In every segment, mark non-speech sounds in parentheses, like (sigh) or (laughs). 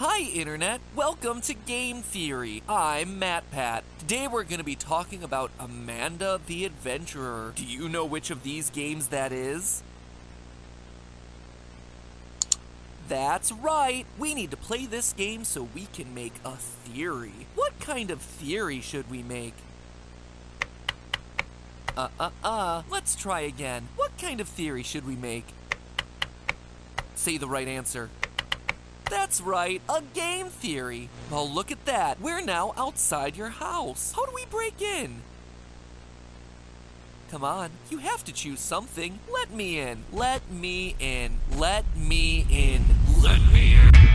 Hi, Internet. Welcome to Game Theory. I'm MatPat. Today we're going to be talking about Amanda the Adventurer. Do you know which of these games that is? That's right. We need to play this game so we can make a theory. What kind of theory should we make? Uh uh uh. Let's try again. What kind of theory should we make? Say the right answer. That's right, a game theory. Well, look at that. We're now outside your house. How do we break in? Come on, you have to choose something. Let me in. Let me in. Let me in. Let me in.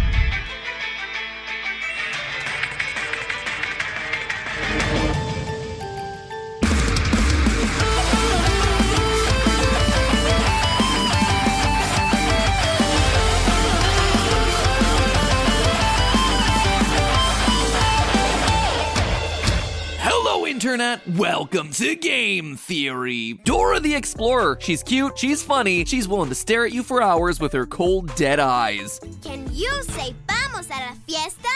Internet! Welcome to Game Theory! Dora the Explorer. She's cute, she's funny, she's willing to stare at you for hours with her cold, dead eyes. Can you say vamos a la fiesta?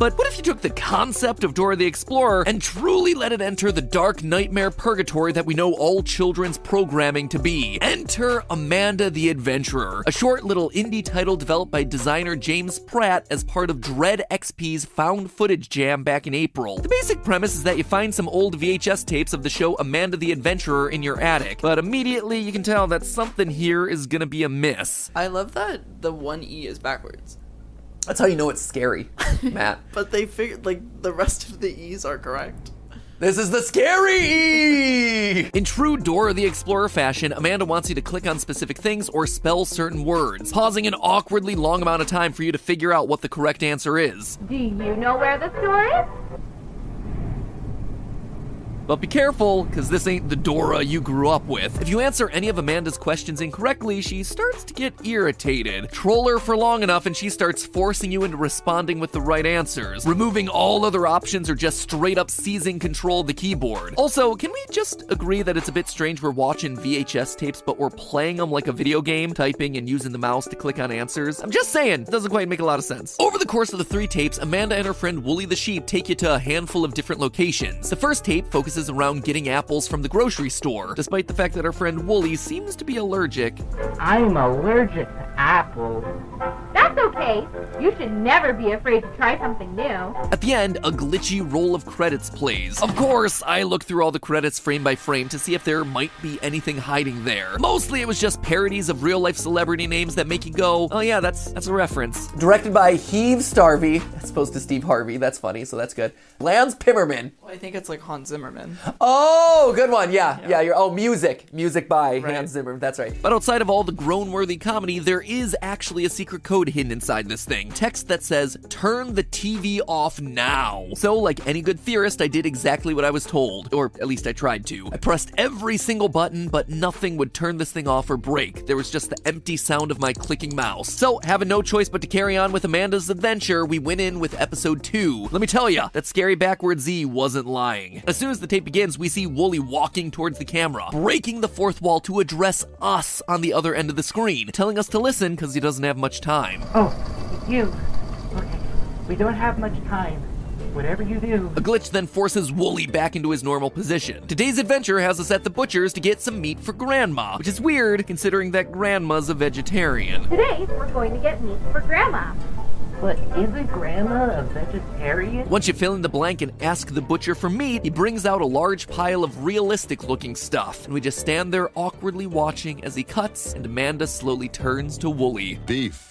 But what if you took the concept of Dora the Explorer and truly let it enter the dark nightmare purgatory that we know all children's programming to be? Enter Amanda the Adventurer, a short little indie title developed by designer James Pratt as part of Dread XP's found footage jam back in April. The basic premise is that you find some old VHS tapes of the show Amanda the Adventurer in your attic, but immediately you can tell that something here is gonna be amiss. I love that the one E is backwards. That's how you know it's scary, (laughs) Matt. But they figured like the rest of the E's are correct. this is the scary E! (laughs) In true Dora the Explorer fashion, Amanda wants you to click on specific things or spell certain words, pausing an awkwardly long amount of time for you to figure out what the correct answer is. Do you know where the store is? But be careful, because this ain't the Dora you grew up with. If you answer any of Amanda's questions incorrectly, she starts to get irritated. Troll her for long enough, and she starts forcing you into responding with the right answers, removing all other options or just straight up seizing control of the keyboard. Also, can we just agree that it's a bit strange we're watching VHS tapes, but we're playing them like a video game, typing and using the mouse to click on answers? I'm just saying, it doesn't quite make a lot of sense. Over the course of the three tapes, Amanda and her friend Wooly the Sheep take you to a handful of different locations. The first tape focuses around getting apples from the grocery store, despite the fact that our friend Wooly seems to be allergic. I'm allergic to apples. That's okay. You should never be afraid to try something new. At the end, a glitchy roll of credits plays. Of course, I look through all the credits frame by frame to see if there might be anything hiding there. Mostly it was just parodies of real life celebrity names that make you go, oh yeah, that's that's a reference. Directed by Heave Starvey, as opposed to Steve Harvey. That's funny, so that's good. Lance Pimmerman. Well, I think it's like Hans Zimmerman. Oh, good one. Yeah, yeah. you're. Oh, music, music by Hans Zimmer. That's right. But outside of all the groan worthy comedy, there is actually a secret code hidden inside this thing. Text that says, turn the TV off now. So, like any good theorist, I did exactly what I was told, or at least I tried to. I pressed every single button, but nothing would turn this thing off or break. There was just the empty sound of my clicking mouse. So, having no choice but to carry on with Amanda's adventure, we went in with episode 2. Let me tell ya, that scary backward Z wasn't lying. As soon as the tape begins, we see Wooly walking towards the camera, breaking the fourth wall to address us on the other end of the screen, telling us to listen because he doesn't have much time. Oh, it's you. Okay, we don't have much time. Whatever you do. A glitch then forces Wooly back into his normal position. Today's adventure has us at the butcher's to get some meat for Grandma, which is weird considering that Grandma's a vegetarian. Today, we're going to get meat for Grandma. But isn't Grandma a vegetarian? Once you fill in the blank and ask the butcher for meat, he brings out a large pile of realistic looking stuff, and we just stand there awkwardly watching as he cuts, and Amanda slowly turns to Wooly. Beef.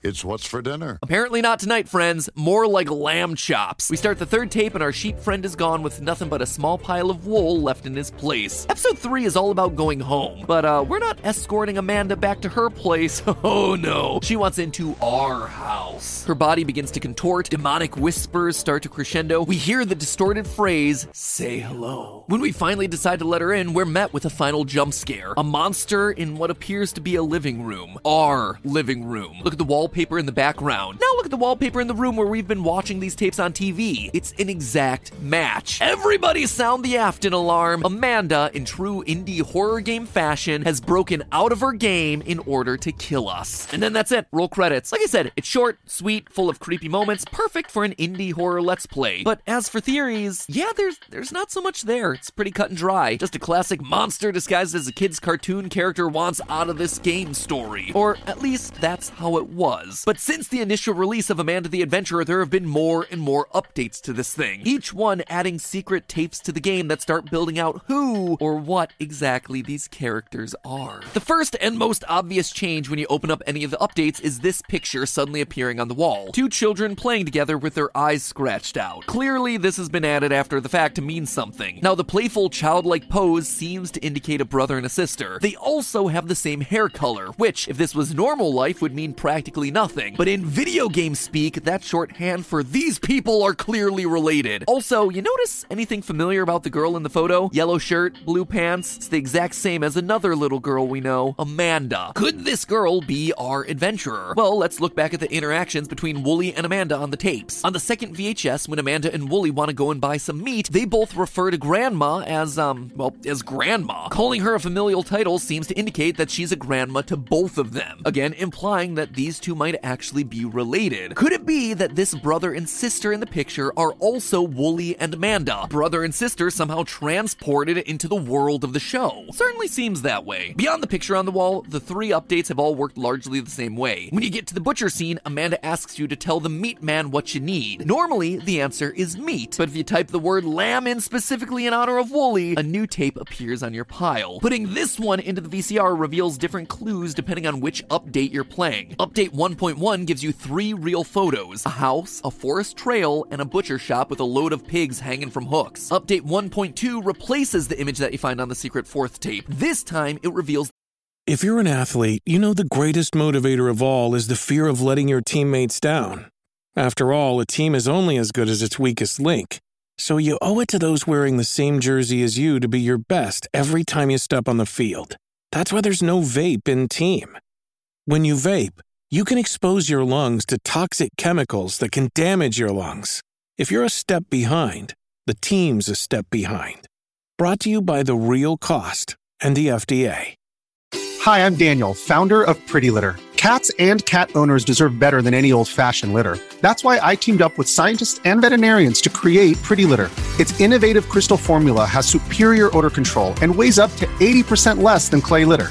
It's what's for dinner. Apparently not tonight, friends. More like lamb chops. We start the third tape, and our sheep friend is gone with nothing but a small pile of wool left in his place. Episode 3 is all about going home, but uh, we're not escorting Amanda back to her place. (laughs) Oh no. She wants into our house. Her body begins to contort, demonic whispers start to crescendo. We hear the distorted phrase, say hello. When we finally decide to let her in, we're met with a final jump scare. A monster in what appears to be a living room. Our living room. Look at the wallpaper in the background. Now look at the wallpaper in the room where we've been watching these tapes on TV. It's an exact match. Everybody sound the Afton alarm. Amanda, in true indie horror game fashion, has broken out of her game in order to kill us. And then that's it. Roll credits. Like I said, it's short, sweet, full of creepy moments, perfect for an indie horror let's play. But as for theories, yeah, there's there's not so much there. It's pretty cut and dry. Just a classic monster disguised as a kid's cartoon character wants out of this game story. Or at least that's how it was. But since the initial release of Amanda the Adventurer, there have been more and more updates to this thing. Each one adding secret tapes to the game that start building out who or what exactly these characters are. The first and most obvious change when you open up any of the updates is this picture suddenly appearing on the wall. Two children playing together with their eyes scratched out. Clearly, this has been added after the fact to mean something. Now, the playful, childlike pose seems to indicate a brother and a sister. They also have the same hair color, which, if this was normal life, would mean practically nothing. But in video game speak, that shorthand for these people are clearly related. Also, you notice anything familiar about the girl in the photo? Yellow shirt, blue pants. It's the exact same as another little girl we know, Amanda. Could this girl be our adventurer? Well, let's look back at the interactions between Wooly and Amanda on the tapes. On the second VHS, when Amanda and Wooly want to go and buy some meat, they both refer to Grandma as, um, well, as Grandma. Calling her a familial title seems to indicate that she's a grandma to both of them. Again, implying that these two might actually be related. Could it be that this brother and sister in the picture are also Wooly and Amanda? Brother and sister somehow transported into the world of the show. Certainly seems that way. Beyond the picture on the wall, the three updates have all worked largely the same way. When you get to the butcher scene, Amanda asks you to tell the meat man what you need. Normally, the answer is meat, but if you type the word lamb in specifically in honor of Wooly, a new tape appears on your pile. Putting this one into the VCR reveals different clues depending on which update you're playing. Update 1.1 gives you three real photos a house, a forest trail, and a butcher shop with a load of pigs hanging from hooks. Update 1.2 replaces the image that you find on the secret fourth tape. This time, it reveals If you're an athlete, you know the greatest motivator of all is the fear of letting your teammates down. After all, a team is only as good as its weakest link. So you owe it to those wearing the same jersey as you to be your best every time you step on the field. That's why there's no vape in team. When you vape, you can expose your lungs to toxic chemicals that can damage your lungs. If you're a step behind, the team's a step behind. Brought to you by The Real Cost and the FDA. Hi, I'm Daniel, founder of Pretty Litter. Cats and cat owners deserve better than any old fashioned litter. That's why I teamed up with scientists and veterinarians to create Pretty Litter. Its innovative crystal formula has superior odor control and weighs up to 80% less than clay litter.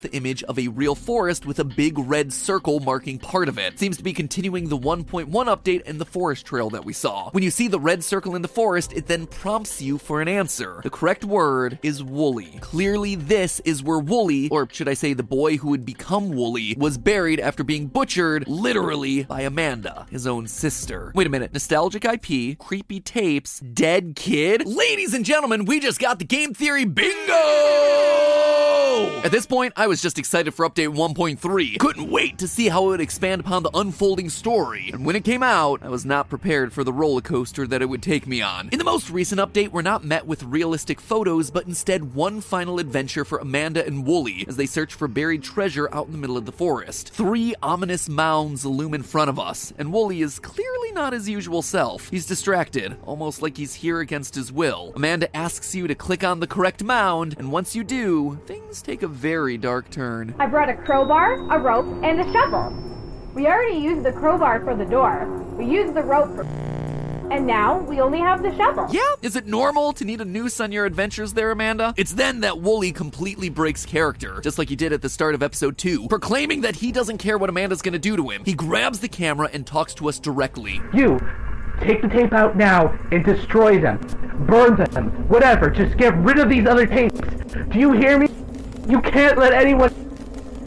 The image of a real forest with a big red circle marking part of it. Seems to be continuing the 1.1 update and the forest trail that we saw. When you see the red circle in the forest, it then prompts you for an answer. The correct word is woolly. Clearly, this is where Wooly, or should I say the boy who would become Wooly, was buried after being butchered, literally, by Amanda, his own sister. Wait a minute, nostalgic IP, creepy tapes, dead kid? Ladies and gentlemen, we just got the game theory bingo! At this point, I was just excited for update 1.3. Couldn't wait to see how it would expand upon the unfolding story. And when it came out, I was not prepared for the roller coaster that it would take me on. In the most recent update, we're not met with realistic photos, but instead one final adventure for Amanda and Wooly as they search for buried treasure out in the middle of the forest. Three ominous mounds loom in front of us, and Wooly is clearly not his usual self. He's distracted, almost like he's here against his will. Amanda asks you to click on the correct mound, and once you do, things take a very dark turn. I brought a crowbar, a rope, and a shovel. We already used the crowbar for the door. We used the rope for. And now we only have the shovel. Yeah, is it normal to need a noose on your adventures there, Amanda? It's then that Wooly completely breaks character, just like he did at the start of episode 2, proclaiming that he doesn't care what Amanda's gonna do to him. He grabs the camera and talks to us directly. You, take the tape out now and destroy them. Burn them. Whatever. Just get rid of these other tapes. Do you hear me? You can't let anyone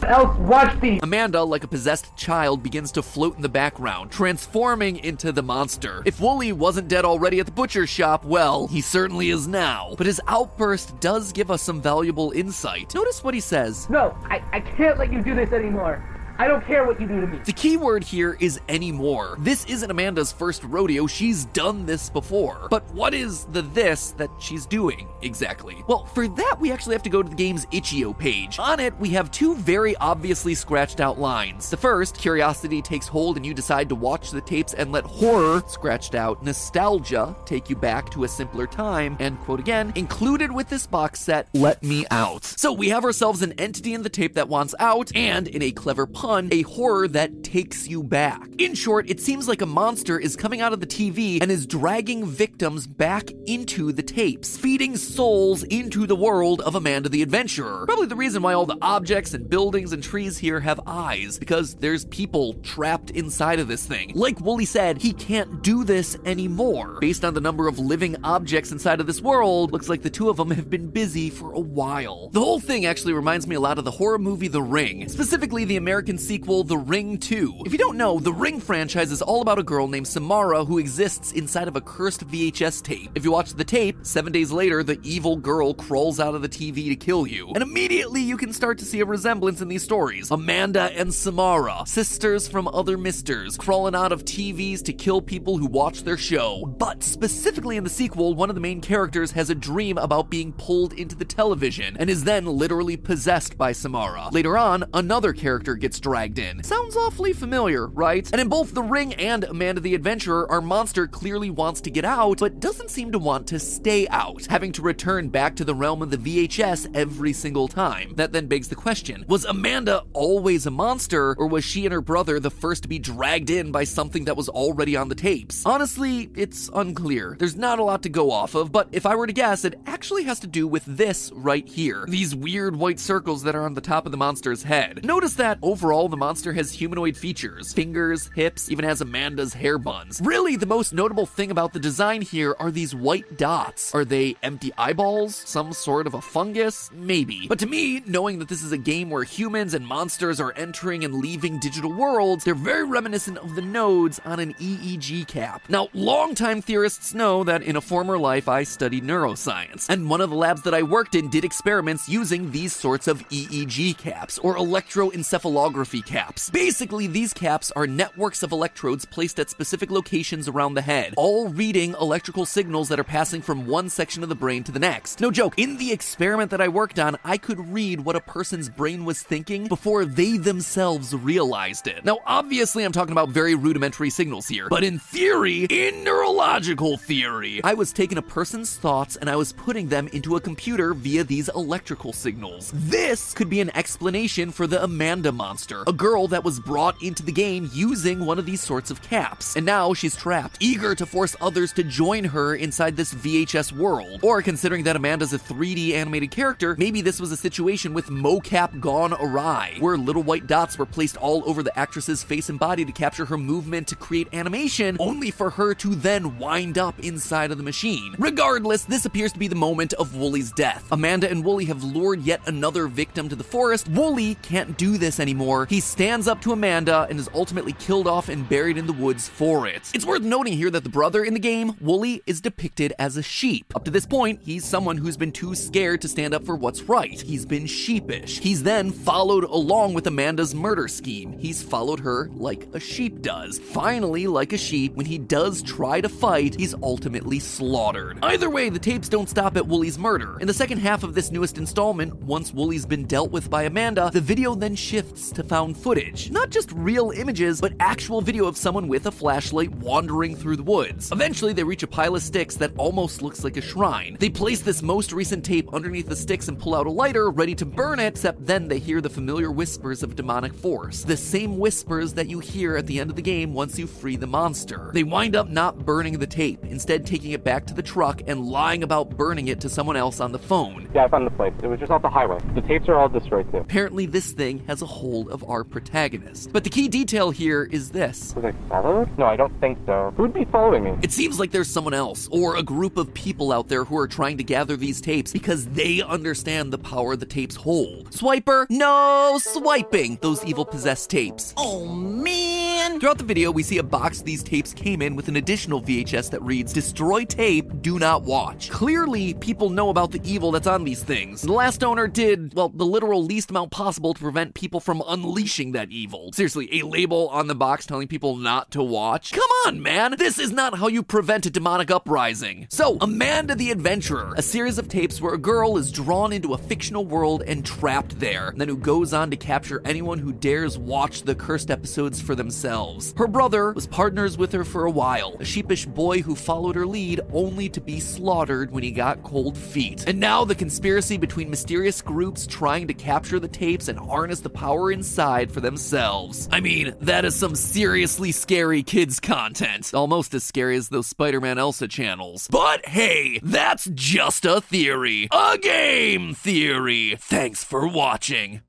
else watch these. Amanda, like a possessed child, begins to float in the background, transforming into the monster. If Wooly wasn't dead already at the butcher shop, well, he certainly is now. But his outburst does give us some valuable insight. Notice what he says. No, I, I can't let you do this anymore. I don't care what you do to me. The key word here is anymore. This isn't Amanda's first rodeo, she's done this before. But what is the this that she's doing exactly? Well, for that, we actually have to go to the game's itch.io page. On it, we have two very obviously scratched out lines. The first, curiosity takes hold and you decide to watch the tapes and let horror, scratched out, nostalgia, take you back to a simpler time, and quote again, included with this box set, let me out. So we have ourselves an entity in the tape that wants out, and in a clever a horror that takes you back. In short, it seems like a monster is coming out of the TV and is dragging victims back into the tapes, feeding souls into the world of Amanda the Adventurer. Probably the reason why all the objects and buildings and trees here have eyes, because there's people trapped inside of this thing. Like Wooly said, he can't do this anymore. Based on the number of living objects inside of this world, looks like the two of them have been busy for a while. The whole thing actually reminds me a lot of the horror movie The Ring, specifically the American sequel The Ring 2. If you don't know, the Ring franchise is all about a girl named Samara who exists inside of a cursed VHS tape. If you watch the tape, seven days later, the evil girl crawls out of the TV to kill you. And immediately you can start to see a resemblance in these stories. Amanda and Samara, sisters from other misters, crawling out of TVs to kill people who watch their show. But specifically in the sequel, one of the main characters has a dream about being pulled into the television and is then literally possessed by Samara. Later on, another character gets dragged in. Sounds awfully familiar, right? And in both The Ring and Amanda the Adventurer, our monster clearly wants to get out, but doesn't seem to want to stay out, having to return back to the realm of the VHS every single time. That then begs the question was Amanda always a monster, or was she and her brother the first to be dragged in by something that was already on the tapes? Honestly, it's unclear. There's not a lot to go off of, but if I were to guess, it actually has to do with this right here these weird white circles that are on the top of the monster's head. Notice that overall, the monster has humanoid features fingers, hips, even has Amanda's hair buns. Really, the most notable thing about the design here are these white dots. Are they empty eyeballs? Some sort of a fungus? Maybe. But to me, knowing that this is a game where humans and monsters are entering and leaving digital worlds, they're very reminiscent of the nodes on an EEG cap. Now, longtime theorists know that in a former life I studied neuroscience, and one of the labs that I worked in did experiments using these sorts of EEG caps, or electroencephalography caps. Basically, these caps are networks of electrodes placed at specific locations around the head, all reading electrical signals that are passing from one section of the brain to the next. No joke, in the experiment that I worked on, I could read what a person's brain was thinking before they themselves realized it. Now, obviously, I'm talking about very rudimentary signals here, but in theory, in neurological theory, I was taking a person's thoughts and I was putting them into a computer via these electrical signals. This could be an explanation for the Amanda monster, a girl that was brought into the game using one of these sorts of caps. And now she's trapped, eager to force others to join her inside this VHS world. Or considering that Amanda's a 3D animated character, maybe this was a situation with mocap gone awry, where little white dots were placed all over the actress's face and body to capture her movement to create animation, only for her to then wind up inside of the machine. Regardless, this appears to be the moment of Wooly's death. Amanda and Wooly have lured yet another victim to the forest. Wooly can't do this anymore. He stands up to Amanda and is ultimately killed off and buried in the woods for it. It's worth noting here that the brother in the game, Wooly, is depicted as a sheep. Up to this point, he's someone who's been too scared to stand up for what's right. He's been sheepish. He's then followed along with Amanda's murder scheme. He's followed her like a sheep does. Finally, like a sheep, when he does try to fight, he's ultimately slaughtered. Either way, the tapes don't stop at Wooly's murder. In the second half of this newest installment, once Wooly's been dealt with by Amanda, the video then shifts to found footage. Not just real images, but actual video of someone with a flashlight wandering through the woods. Eventually, they reach a pile of sticks that almost looks like a shrine. They place this most recent tape underneath the sticks and pull out a lighter, ready to burn it, except then they hear the familiar whispers of demonic force. The same whispers that you hear at the end of the game once you free the monster. They wind up not burning the tape, instead taking it back to the truck and lying about burning it to someone else on the phone. Yeah, I found the place. It was just off the highway. The tapes are all destroyed too. Apparently, this thing has a hold of our protagonist. But the key detail here is this. Was I followed? No, I don't think so. Who'd be following me? It seems like there's someone else, or a group of people out there who are trying to gather these tapes because they understand the power the tapes hold. Swiper, no swiping those evil possessed tapes. Oh man! Throughout the video, we see a box these tapes came in with an additional VHS that reads Destroy tape, do not watch. Clearly, people know about the evil that's on these things. The last owner did, well, the literal least amount possible to prevent people from unleashing that evil. Seriously, a label on the box telling people not to watch? Come on, man! This is not how you prevent a demonic uprising. So, Amanda the Adventurer, a series of tapes where a girl is drawn into a fictional world and trapped there, and then who goes on to capture anyone who dares watch the cursed episodes for themselves. Her brother was partners with her for a while, a sheepish boy who followed her lead only to be slaughtered when he got cold feet. And now the conspiracy between mysterious groups trying to capture the tapes and harness the power inside for themselves. I mean, that is some seriously scary kids content. Almost as scary as those Spider-Man Elsa channels. But hey, that's just a theory. A game theory. Thanks for watching.